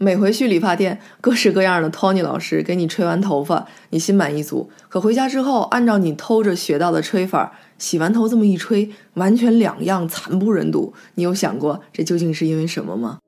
每回去理发店，各式各样的托尼老师给你吹完头发，你心满意足。可回家之后，按照你偷着学到的吹法，洗完头这么一吹，完全两样，惨不忍睹。你有想过这究竟是因为什么吗？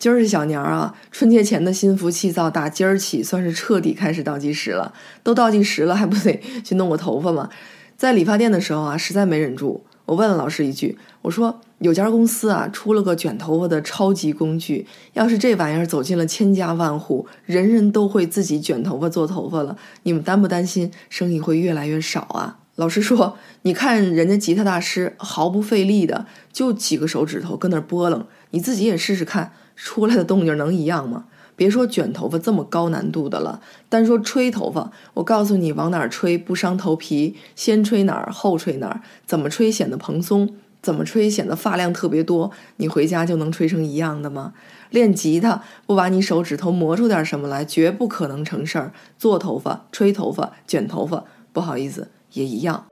今儿是小年儿啊，春节前的心浮气躁，打今儿起算是彻底开始倒计时了。都倒计时了，还不得去弄个头发吗？在理发店的时候啊，实在没忍住，我问了老师一句：“我说有家公司啊，出了个卷头发的超级工具，要是这玩意儿走进了千家万户，人人都会自己卷头发做头发了，你们担不担心生意会越来越少啊？”老师说：“你看人家吉他大师毫不费力的，就几个手指头跟那拨楞，你自己也试试看。”出来的动静能一样吗？别说卷头发这么高难度的了，单说吹头发，我告诉你往哪儿吹不伤头皮，先吹哪儿后吹哪儿，怎么吹显得蓬松，怎么吹显得发量特别多，你回家就能吹成一样的吗？练吉他不把你手指头磨出点什么来，绝不可能成事儿。做头发、吹头发、卷头发，不好意思，也一样。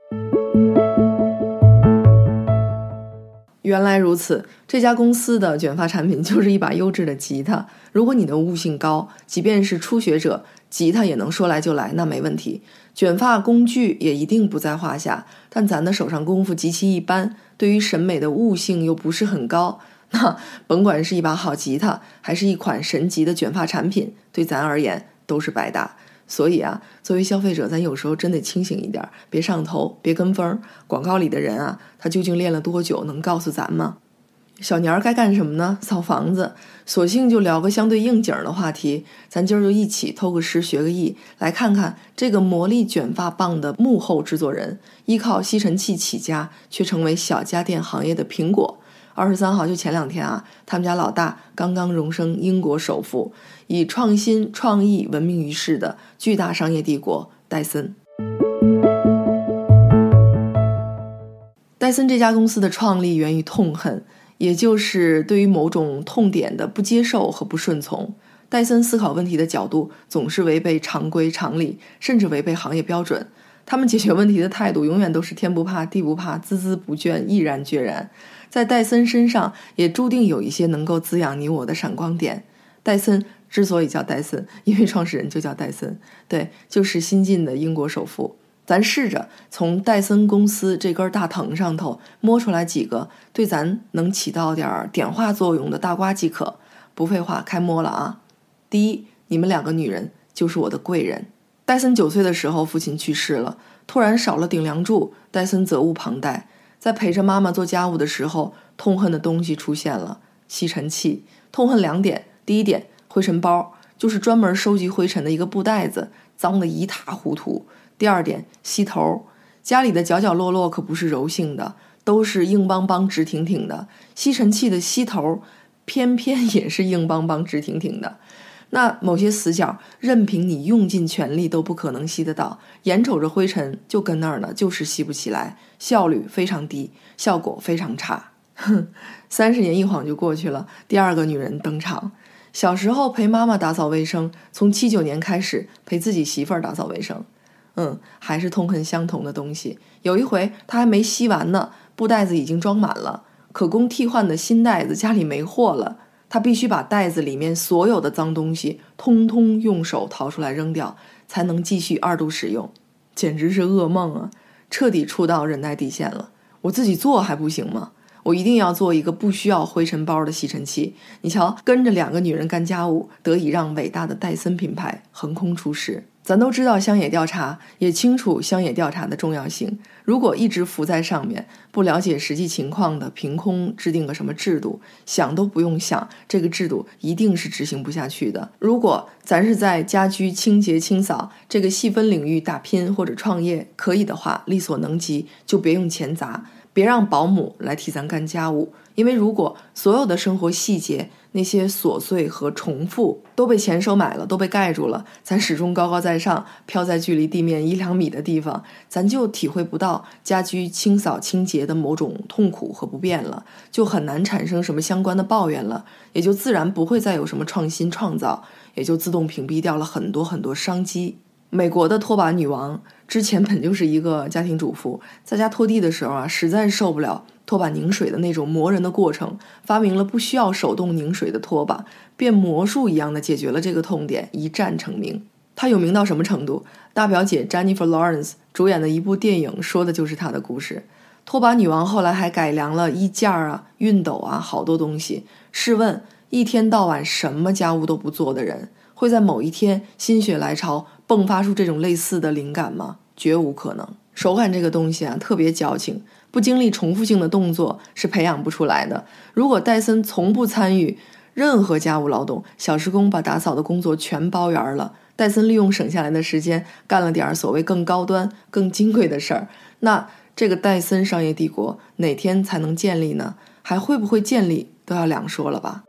原来如此，这家公司的卷发产品 就是一把优质的吉他。如果你的悟性高，即便是初学者，吉他也能说来就来，那没问题。卷发工具也一定不在话下。但咱的手上功夫极其一般，对于审美的悟性又不是很高，那甭管是一把好吉他，还是一款神级的卷发产品，对咱而言都是白搭。所以啊，作为消费者，咱有时候真得清醒一点，别上头，别跟风。广告里的人啊，他究竟练了多久，能告诉咱吗？小年儿该干什么呢？扫房子。索性就聊个相对应景的话题，咱今儿就一起偷个师学个艺，来看看这个魔力卷发棒的幕后制作人，依靠吸尘器起家，却成为小家电行业的苹果。二十三号就前两天啊，他们家老大刚刚荣升英国首富，以创新创意闻名于世的巨大商业帝国戴森。戴森这家公司的创立源于痛恨，也就是对于某种痛点的不接受和不顺从。戴森思考问题的角度总是违背常规常理，甚至违背行业标准。他们解决问题的态度永远都是天不怕地不怕，孜孜不倦，毅然决然。在戴森身上也注定有一些能够滋养你我的闪光点。戴森之所以叫戴森，因为创始人就叫戴森，对，就是新晋的英国首富。咱试着从戴森公司这根大藤上头摸出来几个对咱能起到点儿点化作用的大瓜即可。不废话，开摸了啊！第一，你们两个女人就是我的贵人。戴森九岁的时候，父亲去世了，突然少了顶梁柱，戴森责无旁贷。在陪着妈妈做家务的时候，痛恨的东西出现了吸尘器。痛恨两点：第一点，灰尘包，就是专门收集灰尘的一个布袋子，脏得一塌糊涂；第二点，吸头，家里的角角落落可不是柔性的，都是硬邦邦、直挺挺的。吸尘器的吸头，偏偏也是硬邦邦、直挺挺的。那某些死角，任凭你用尽全力都不可能吸得到，眼瞅着灰尘就跟那儿呢，就是吸不起来，效率非常低，效果非常差。哼，三十年一晃就过去了，第二个女人登场。小时候陪妈妈打扫卫生，从七九年开始陪自己媳妇儿打扫卫生。嗯，还是痛恨相同的东西。有一回她还没吸完呢，布袋子已经装满了，可供替换的新袋子家里没货了。他必须把袋子里面所有的脏东西通通用手掏出来扔掉，才能继续二度使用，简直是噩梦啊！彻底触到忍耐底线了。我自己做还不行吗？我一定要做一个不需要灰尘包的吸尘器。你瞧，跟着两个女人干家务，得以让伟大的戴森品牌横空出世。咱都知道乡野调查，也清楚乡野调查的重要性。如果一直浮在上面，不了解实际情况的，凭空制定个什么制度，想都不用想，这个制度一定是执行不下去的。如果咱是在家居清洁清扫这个细分领域打拼或者创业，可以的话，力所能及，就别用钱砸，别让保姆来替咱干家务。因为如果所有的生活细节，那些琐碎和重复都被钱收买了，都被盖住了，咱始终高高在上，飘在距离地面一两米的地方，咱就体会不到家居清扫清洁的某种痛苦和不便了，就很难产生什么相关的抱怨了，也就自然不会再有什么创新创造，也就自动屏蔽掉了很多很多商机。美国的拖把女王之前本就是一个家庭主妇，在家拖地的时候啊，实在受不了拖把拧水的那种磨人的过程，发明了不需要手动拧水的拖把，变魔术一样的解决了这个痛点，一战成名。她有名到什么程度？大表姐 Jennifer Lawrence 主演的一部电影说的就是她的故事。拖把女王后来还改良了衣架啊、熨斗啊，好多东西。试问，一天到晚什么家务都不做的人，会在某一天心血来潮迸发出这种类似的灵感吗？绝无可能。手感这个东西啊，特别矫情，不经历重复性的动作是培养不出来的。如果戴森从不参与任何家务劳动，小时工把打扫的工作全包圆了。戴森利用省下来的时间干了点所谓更高端、更金贵的事儿，那这个戴森商业帝国哪天才能建立呢？还会不会建立都要两说了吧。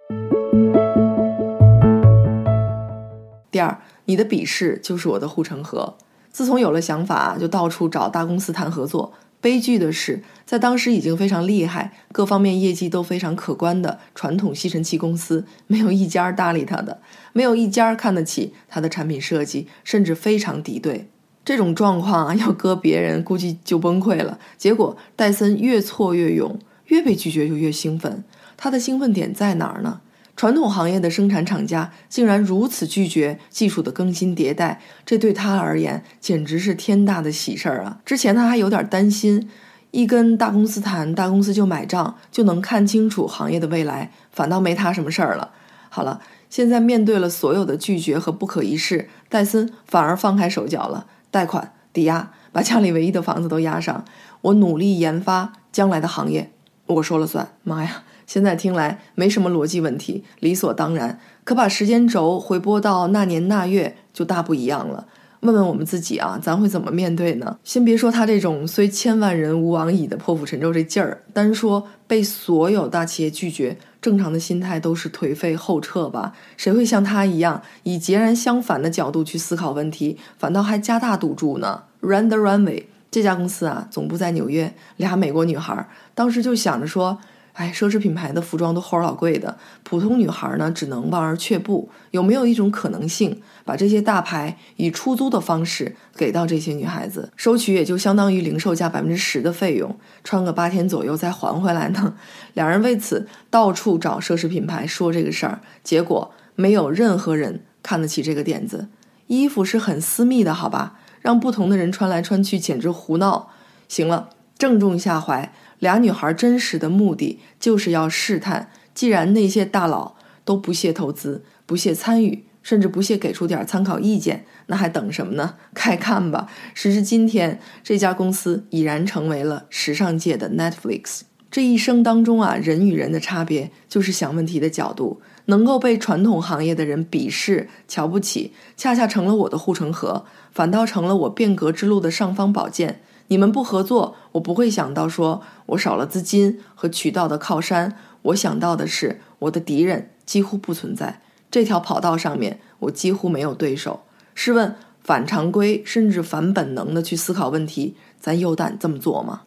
第二，你的鄙视就是我的护城河。自从有了想法，就到处找大公司谈合作。悲剧的是，在当时已经非常厉害、各方面业绩都非常可观的传统吸尘器公司，没有一家搭理他的，没有一家看得起他的产品设计，甚至非常敌对。这种状况啊，要搁别人估计就崩溃了。结果戴森越挫越勇，越被拒绝就越兴奋。他的兴奋点在哪儿呢？传统行业的生产厂家竟然如此拒绝技术的更新迭代，这对他而言简直是天大的喜事儿啊！之前他还有点担心，一跟大公司谈，大公司就买账，就能看清楚行业的未来，反倒没他什么事儿了。好了，现在面对了所有的拒绝和不可一世，戴森反而放开手脚了，贷款、抵押，把家里唯一的房子都押上，我努力研发将来的行业，我说了算。妈呀！现在听来没什么逻辑问题，理所当然。可把时间轴回拨到那年那月，就大不一样了。问问我们自己啊，咱会怎么面对呢？先别说他这种虽千万人吾往矣的破釜沉舟这劲儿，单说被所有大企业拒绝，正常的心态都是颓废后撤吧？谁会像他一样，以截然相反的角度去思考问题，反倒还加大赌注呢？Run the runway 这家公司啊，总部在纽约，俩美国女孩当时就想着说。哎，奢侈品牌的服装都齁老贵的，普通女孩儿呢只能望而却步。有没有一种可能性，把这些大牌以出租的方式给到这些女孩子，收取也就相当于零售价百分之十的费用，穿个八天左右再还回来呢？两人为此到处找奢侈品牌说这个事儿，结果没有任何人看得起这个点子。衣服是很私密的，好吧？让不同的人穿来穿去，简直胡闹。行了，正中下怀。俩女孩真实的目的就是要试探，既然那些大佬都不屑投资、不屑参与，甚至不屑给出点参考意见，那还等什么呢？开看吧！时至今天，这家公司已然成为了时尚界的 Netflix。这一生当中啊，人与人的差别就是想问题的角度。能够被传统行业的人鄙视、瞧不起，恰恰成了我的护城河，反倒成了我变革之路的尚方宝剑。你们不合作，我不会想到说我少了资金和渠道的靠山。我想到的是，我的敌人几乎不存在。这条跑道上面，我几乎没有对手。试问，反常规甚至反本能的去思考问题，咱有胆这么做吗？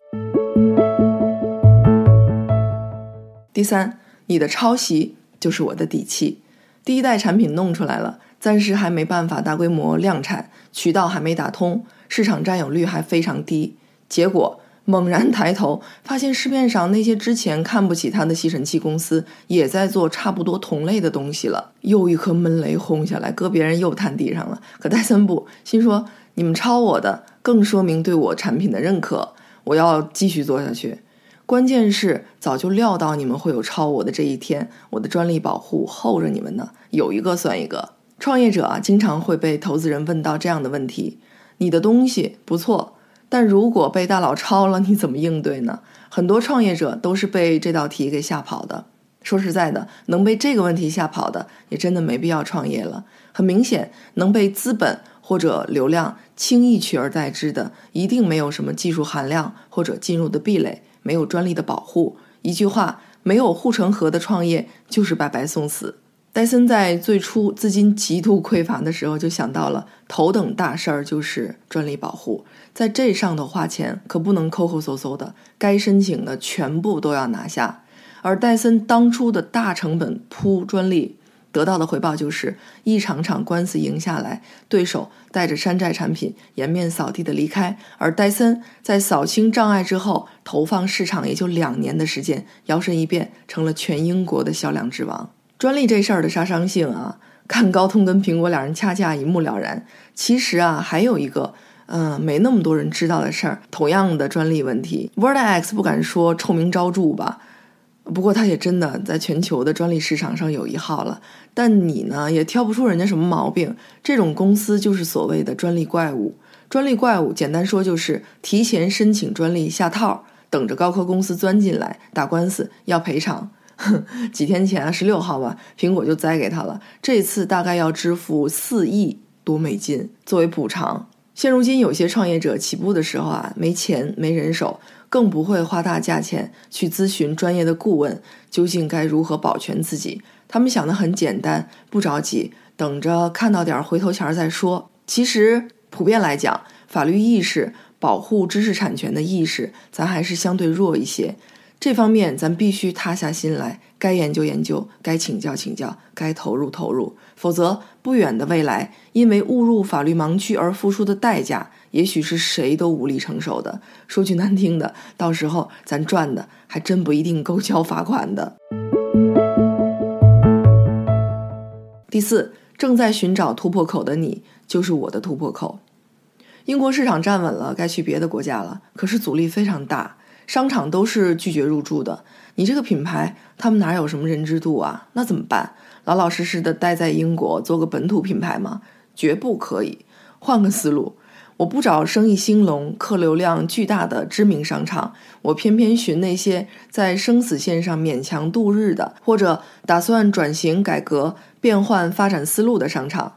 第三，你的抄袭就是我的底气。第一代产品弄出来了，暂时还没办法大规模量产，渠道还没打通。市场占有率还非常低，结果猛然抬头，发现市面上那些之前看不起他的吸尘器公司，也在做差不多同类的东西了。又一颗闷雷轰下来，搁别人又摊地上了。可戴森不，心说你们抄我的，更说明对我产品的认可，我要继续做下去。关键是早就料到你们会有抄我的这一天，我的专利保护候着你们呢，有一个算一个。创业者啊，经常会被投资人问到这样的问题。你的东西不错，但如果被大佬抄了，你怎么应对呢？很多创业者都是被这道题给吓跑的。说实在的，能被这个问题吓跑的，也真的没必要创业了。很明显，能被资本或者流量轻易取而代之的，一定没有什么技术含量或者进入的壁垒，没有专利的保护。一句话，没有护城河的创业就是白白送死。戴森在最初资金极度匮乏的时候，就想到了头等大事儿就是专利保护，在这上头花钱可不能抠抠搜搜的，该申请的全部都要拿下。而戴森当初的大成本铺专利，得到的回报就是一场场官司赢下来，对手带着山寨产品颜面扫地的离开，而戴森在扫清障碍之后，投放市场也就两年的时间，摇身一变成了全英国的销量之王。专利这事儿的杀伤性啊，看高通跟苹果两人掐架一目了然。其实啊，还有一个嗯没那么多人知道的事儿，同样的专利问题，WordX 不敢说臭名昭著吧。不过，它也真的在全球的专利市场上有一号了。但你呢，也挑不出人家什么毛病。这种公司就是所谓的专利怪物。专利怪物，简单说就是提前申请专利下套，等着高科公司钻进来打官司要赔偿。几天前，十六号吧，苹果就栽给他了。这次大概要支付四亿多美金作为补偿。现如今，有些创业者起步的时候啊，没钱没人手。更不会花大价钱去咨询专业的顾问，究竟该如何保全自己？他们想的很简单，不着急，等着看到点回头钱再说。其实普遍来讲，法律意识、保护知识产权的意识，咱还是相对弱一些。这方面咱必须塌下心来，该研究研究，该请教请教，该投入投入。否则，不远的未来，因为误入法律盲区而付出的代价。也许是谁都无力承受的。说句难听的，到时候咱赚的还真不一定够交罚款的。第四，正在寻找突破口的你，就是我的突破口。英国市场站稳了，该去别的国家了。可是阻力非常大，商场都是拒绝入驻的。你这个品牌，他们哪有什么认知度啊？那怎么办？老老实实的待在英国，做个本土品牌吗？绝不可以。换个思路。我不找生意兴隆、客流量巨大的知名商场，我偏偏寻那些在生死线上勉强度日的，或者打算转型改革、变换发展思路的商场。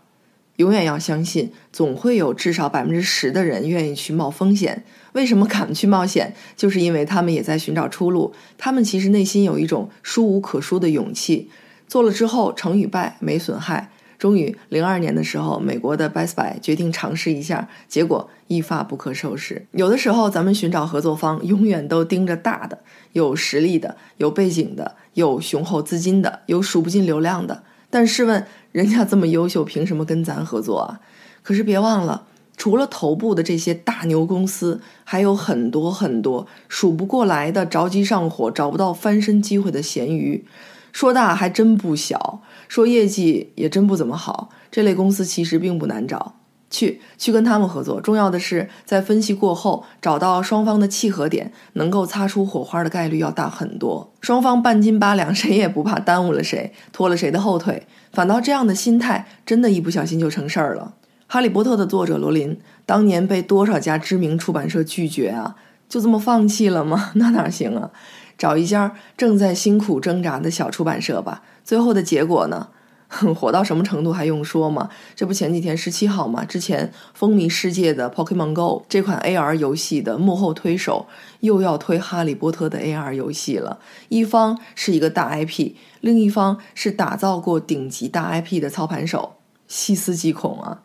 永远要相信，总会有至少百分之十的人愿意去冒风险。为什么 敢去冒险？就是因为他们也在寻找出路。他们其实内心有一种输无可输的勇气，做了之后成与败没损害。终于，零二年的时候，美国的 Best Buy 决定尝试一下，结果一发不可收拾。有的时候，咱们寻找合作方，永远都盯着大的、有实力的、有背景的、有雄厚资金的、有数不尽流量的。但试问，人家这么优秀，凭什么跟咱合作啊？可是别忘了，除了头部的这些大牛公司，还有很多很多数不过来的着急上火、找不到翻身机会的咸鱼。说大还真不小，说业绩也真不怎么好。这类公司其实并不难找，去去跟他们合作。重要的是，在分析过后找到双方的契合点，能够擦出火花的概率要大很多。双方半斤八两，谁也不怕耽误了谁，拖了谁的后腿。反倒这样的心态，真的一不小心就成事儿了。《哈利波特》的作者罗琳，当年被多少家知名出版社拒绝啊？就这么放弃了吗？那哪行啊？找一家正在辛苦挣扎的小出版社吧。最后的结果呢？火到什么程度还用说吗？这不前几天十七号吗？之前风靡世界的 Pokemon Go 这款 AR 游戏的幕后推手又要推《哈利波特》的 AR 游戏了。一方是一个大 IP，另一方是打造过顶级大 IP 的操盘手，细思极恐啊！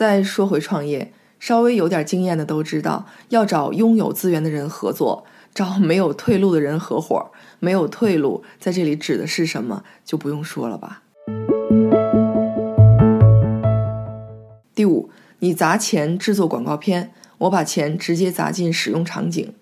再说回创业，稍微有点经验的都知道，要找拥有资源的人合作。找没有退路的人合伙，没有退路，在这里指的是什么，就不用说了吧。第五，你砸钱制作广告片，我把钱直接砸进使用场景。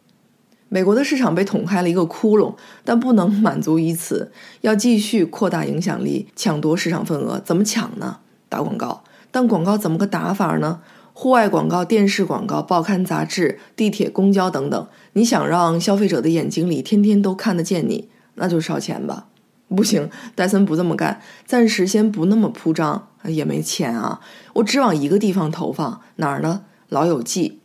美国的市场被捅开了一个窟窿，但不能满足于此，要继续扩大影响力，抢夺市场份额。怎么抢呢？打广告。但广告怎么个打法呢？户外广告、电视广告、报刊杂志、地铁、公交等等，你想让消费者的眼睛里天天都看得见你，那就烧钱吧。不行，戴森不这么干，暂时先不那么铺张，也没钱啊。我只往一个地方投放，哪儿呢？老友记。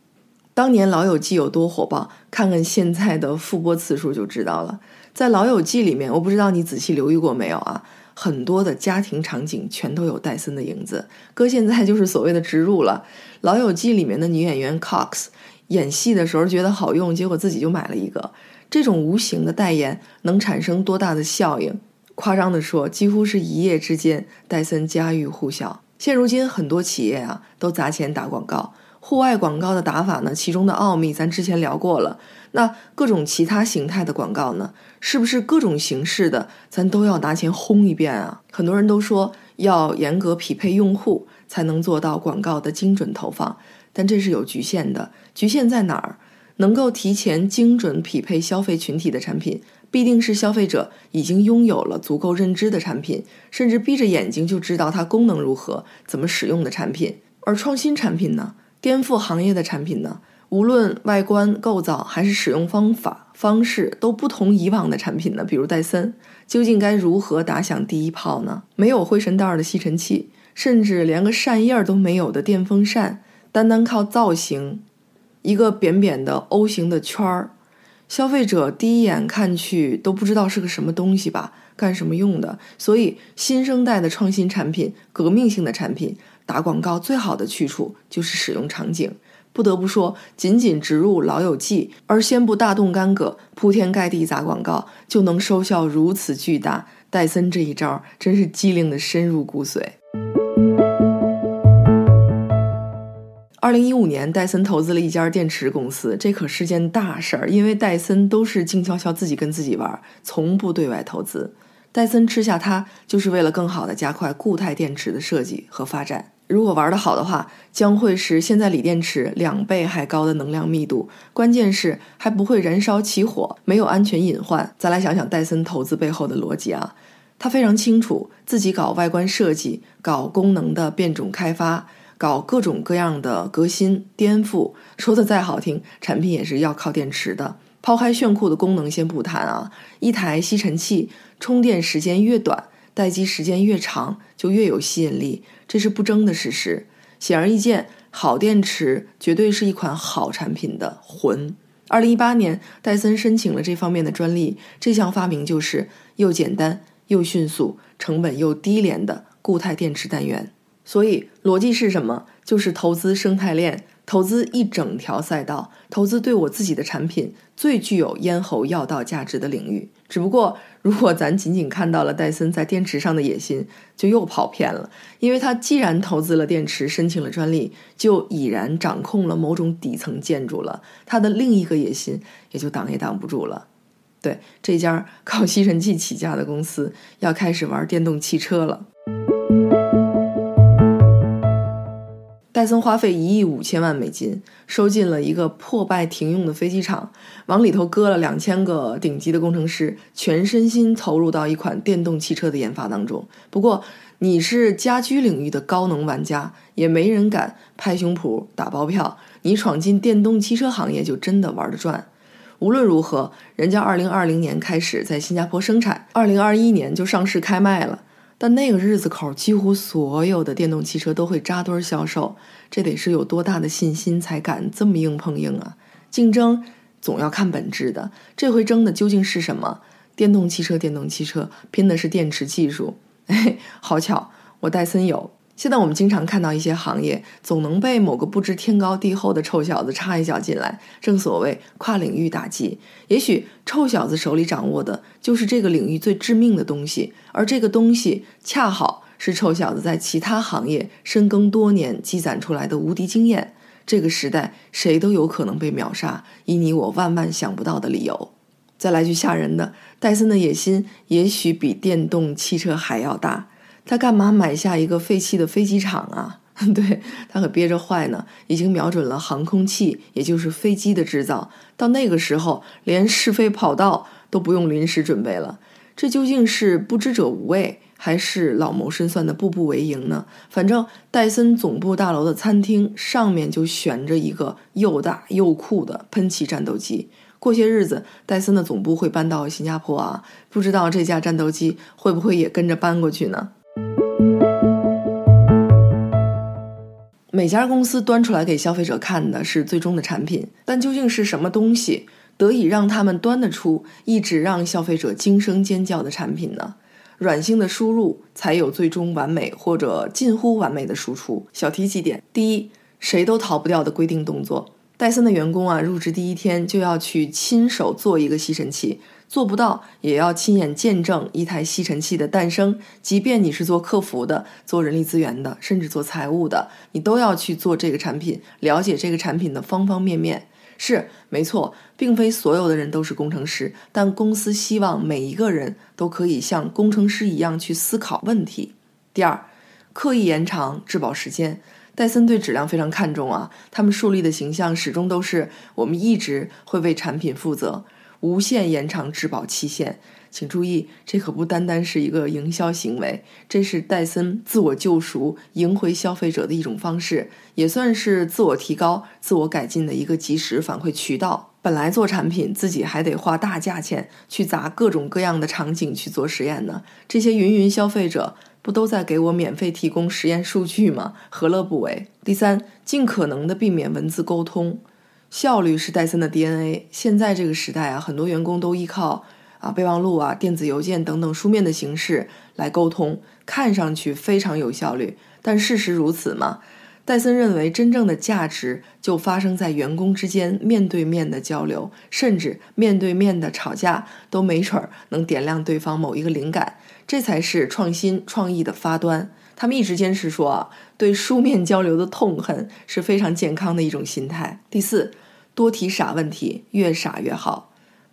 当年老友记有多火爆，看看现在的复播次数就知道了。在老友记里面，我不知道你仔细留意过没有啊？很多的家庭场景全都有戴森的影子，搁现在就是所谓的植入了。《老友记》里面的女演员 Cox 演戏的时候觉得好用，结果自己就买了一个。这种无形的代言能产生多大的效应？夸张的说，几乎是一夜之间，戴森家喻户晓。现如今很多企业啊都砸钱打广告，户外广告的打法呢，其中的奥秘咱之前聊过了。那各种其他形态的广告呢？是不是各种形式的，咱都要拿钱轰一遍啊？很多人都说要严格匹配用户，才能做到广告的精准投放。但这是有局限的，局限在哪儿？能够提前精准匹配消费群体的产品，必定是消费者已经拥有了足够认知的产品，甚至闭着眼睛就知道它功能如何、怎么使用的产品。而创新产品呢？颠覆行业的产品呢？无论外观构造还是使用方法方式，都不同以往的产品呢。比如戴森，究竟该如何打响第一炮呢？没有灰尘袋的吸尘器，甚至连个扇叶都没有的电风扇，单单靠造型。一个扁扁的 O 型的圈儿，消费者第一眼看去都不知道是个什么东西吧？干什么用的？所以新生代的创新产品、革命性的产品打广告最好的去处就是使用场景。不得不说，仅仅植入《老友记》而先不大动干戈、铺天盖地砸广告，就能收效如此巨大，戴森这一招真是机灵的深入骨髓。二零一五年，戴森投资了一家电池公司，这可是件大事儿。因为戴森都是静悄悄自己跟自己玩，从不对外投资。戴森吃下它，就是为了更好的加快固态电池的设计和发展。如果玩得好的话，将会是现在锂电池两倍还高的能量密度，关键是还不会燃烧起火，没有安全隐患。再来想想戴森投资背后的逻辑啊，他非常清楚，自己搞外观设计，搞功能的变种开发。搞各种各样的革新颠覆，说的再好听，产品也是要靠电池的。抛开炫酷的功能先不谈啊，一台吸尘器充电时间越短，待机时间越长，就越有吸引力，这是不争的事实。显而易见，好电池绝对是一款好产品的魂。二零一八年，戴森申请了这方面的专利，这项发明就是又简单又迅速、成本又低廉的固态电池单元。所以逻辑是什么？就是投资生态链，投资一整条赛道，投资对我自己的产品最具有咽喉要道价值的领域。只不过，如果咱仅仅看到了戴森在电池上的野心，就又跑偏了。因为他既然投资了电池，申请了专利，就已然掌控了某种底层建筑了。他的另一个野心也就挡也挡不住了。对，这家靠吸尘器起家的公司要开始玩电动汽车了。戴森花费一亿五千万美金收进了一个破败停用的飞机场，往里头搁了两千个顶级的工程师，全身心投入到一款电动汽车的研发当中。不过，你是家居领域的高能玩家，也没人敢拍胸脯打包票，你闯进电动汽车行业就真的玩得转。无论如何，人家二零二零年开始在新加坡生产，二零二一年就上市开卖了。但那个日子口，几乎所有的电动汽车都会扎堆销售，这得是有多大的信心才敢这么硬碰硬啊？竞争总要看本质的，这回争的究竟是什么？电动汽车，电动汽车，拼的是电池技术。哎，好巧，我戴森有。现在我们经常看到一些行业，总能被某个不知天高地厚的臭小子插一脚进来。正所谓跨领域打击，也许臭小子手里掌握的就是这个领域最致命的东西，而这个东西恰好是臭小子在其他行业深耕多年积攒出来的无敌经验。这个时代，谁都有可能被秒杀，以你我万万想不到的理由。再来句吓人的，戴森的野心也许比电动汽车还要大。他干嘛买下一个废弃的飞机场啊？对他可憋着坏呢，已经瞄准了航空器，也就是飞机的制造。到那个时候，连试飞跑道都不用临时准备了。这究竟是不知者无畏，还是老谋深算的步步为营呢？反正戴森总部大楼的餐厅上面就悬着一个又大又酷的喷气战斗机。过些日子，戴森的总部会搬到新加坡啊，不知道这架战斗机会不会也跟着搬过去呢？每家公司端出来给消费者看的是最终的产品，但究竟是什么东西得以让他们端得出一直让消费者惊声尖叫的产品呢？软性的输入才有最终完美或者近乎完美的输出。小提几点：第一，谁都逃不掉的规定动作。戴森的员工啊，入职第一天就要去亲手做一个吸尘器。做不到，也要亲眼见证一台吸尘器的诞生。即便你是做客服的、做人力资源的，甚至做财务的，你都要去做这个产品，了解这个产品的方方面面。是没错，并非所有的人都是工程师，但公司希望每一个人都可以像工程师一样去思考问题。第二，刻意延长质保时间。戴森对质量非常看重啊，他们树立的形象始终都是我们一直会为产品负责，无限延长质保期限。请注意，这可不单单是一个营销行为，这是戴森自我救赎、赢回消费者的一种方式，也算是自我提高、自我改进的一个及时反馈渠道。本来做产品自己还得花大价钱去砸各种各样的场景去做实验呢，这些云云消费者。不都在给我免费提供实验数据吗？何乐不为？第三，尽可能的避免文字沟通，效率是戴森的 DNA。现在这个时代啊，很多员工都依靠啊备忘录啊、电子邮件等等书面的形式来沟通，看上去非常有效率，但事实如此吗？戴森认为，真正的价值就发生在员工之间面对面的交流，甚至面对面的吵架都没准儿能点亮对方某一个灵感。这才是创新创意的发端。他们一直坚持说啊，对书面交流的痛恨是非常健康的一种心态。第四，多提傻问题，越傻越好。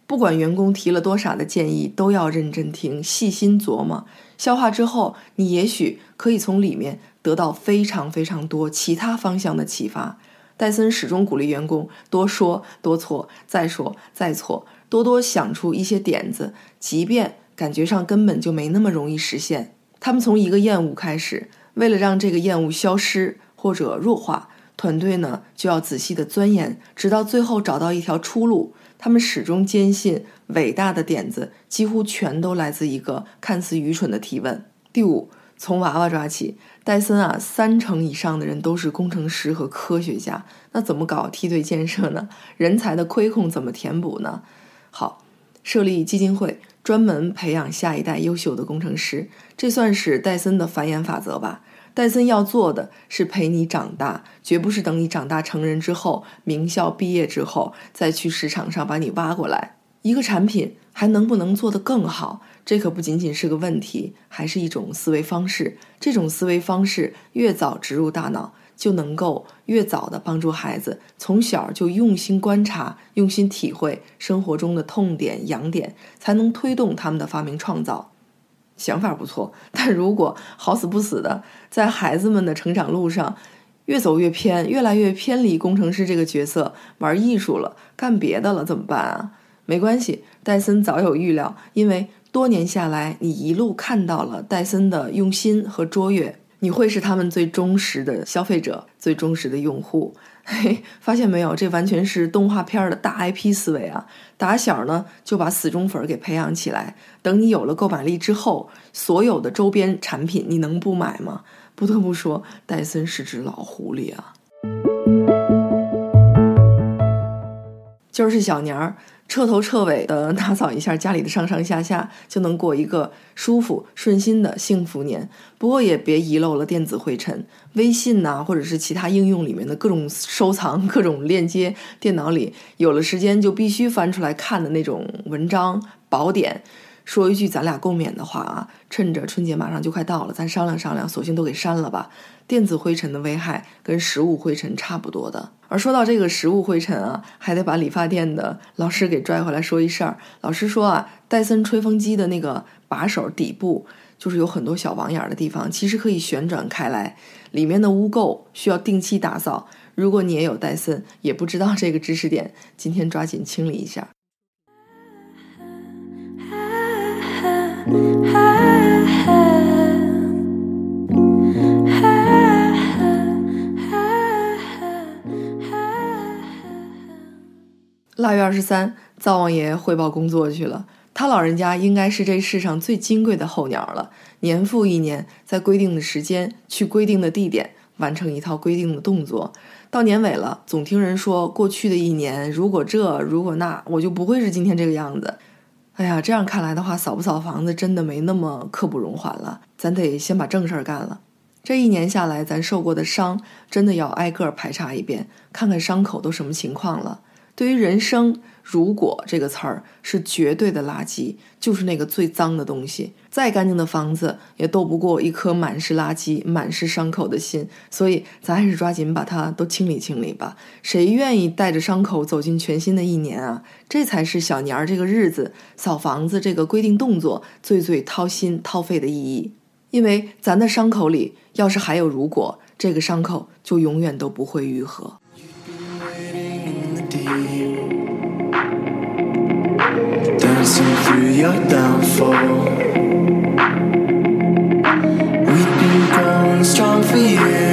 不管员工提了多傻的建议，都要认真听，细心琢磨，消化之后，你也许可以从里面得到非常非常多其他方向的启发。戴森始终鼓励员工多说多错，再说再错，多多想出一些点子，即便。感觉上根本就没那么容易实现。他们从一个厌恶开始，为了让这个厌恶消失或者弱化，团队呢就要仔细的钻研，直到最后找到一条出路。他们始终坚信，伟大的点子几乎全都来自一个看似愚蠢的提问。第五，从娃娃抓起。戴森啊，三成以上的人都是工程师和科学家，那怎么搞梯队建设呢？人才的亏空怎么填补呢？好，设立基金会。专门培养下一代优秀的工程师，这算是戴森的繁衍法则吧？戴森要做的是陪你长大，绝不是等你长大成人之后，名校毕业之后再去市场上把你挖过来。一个产品还能不能做得更好，这可不仅仅是个问题，还是一种思维方式。这种思维方式越早植入大脑。就能够越早的帮助孩子从小就用心观察、用心体会生活中的痛点、痒点，才能推动他们的发明创造。想法不错，但如果好死不死的在孩子们的成长路上越走越偏，越来越偏离工程师这个角色，玩艺术了，干别的了，怎么办啊？没关系，戴森早有预料，因为多年下来，你一路看到了戴森的用心和卓越。你会是他们最忠实的消费者，最忠实的用户。嘿，发现没有？这完全是动画片的大 IP 思维啊！打小呢就把死忠粉给培养起来，等你有了购买力之后，所有的周边产品你能不买吗？不得不说，戴森是只老狐狸啊！今儿是小年儿。彻头彻尾的打扫一下家里的上上下下，就能过一个舒服顺心的幸福年。不过也别遗漏了电子灰尘，微信呐，或者是其他应用里面的各种收藏、各种链接，电脑里有了时间就必须翻出来看的那种文章宝典。说一句咱俩共勉的话啊，趁着春节马上就快到了，咱商量商量，索性都给删了吧。电子灰尘的危害跟食物灰尘差不多的。而说到这个食物灰尘啊，还得把理发店的老师给拽回来说一事儿。老师说啊，戴森吹风机的那个把手底部就是有很多小网眼的地方，其实可以旋转开来，里面的污垢需要定期打扫。如果你也有戴森，也不知道这个知识点，今天抓紧清理一下。腊月二十三，灶王爷汇报工作去了。他老人家应该是这世上最金贵的候鸟了，年复一年，在规定的时间去规定的地点完成一套规定的动作。到年尾了，总听人说过去的一年，如果这如果那，我就不会是今天这个样子。哎呀，这样看来的话，扫不扫房子真的没那么刻不容缓了。咱得先把正事儿干了。这一年下来，咱受过的伤，真的要挨个排查一遍，看看伤口都什么情况了。对于人生如果这个词儿是绝对的垃圾就是那个最脏的东西。再干净的房子也斗不过一颗满是垃圾满是伤口的心所以咱还是抓紧把它都清理清理吧。谁愿意带着伤口走进全新的一年啊？这才是小年儿这个日子扫房子这个规定动作最最掏心掏肺的意义。因为咱的伤口里要是还有如果这个伤口就永远都不会愈合。Dancing through your downfall. We've been growing strong for years.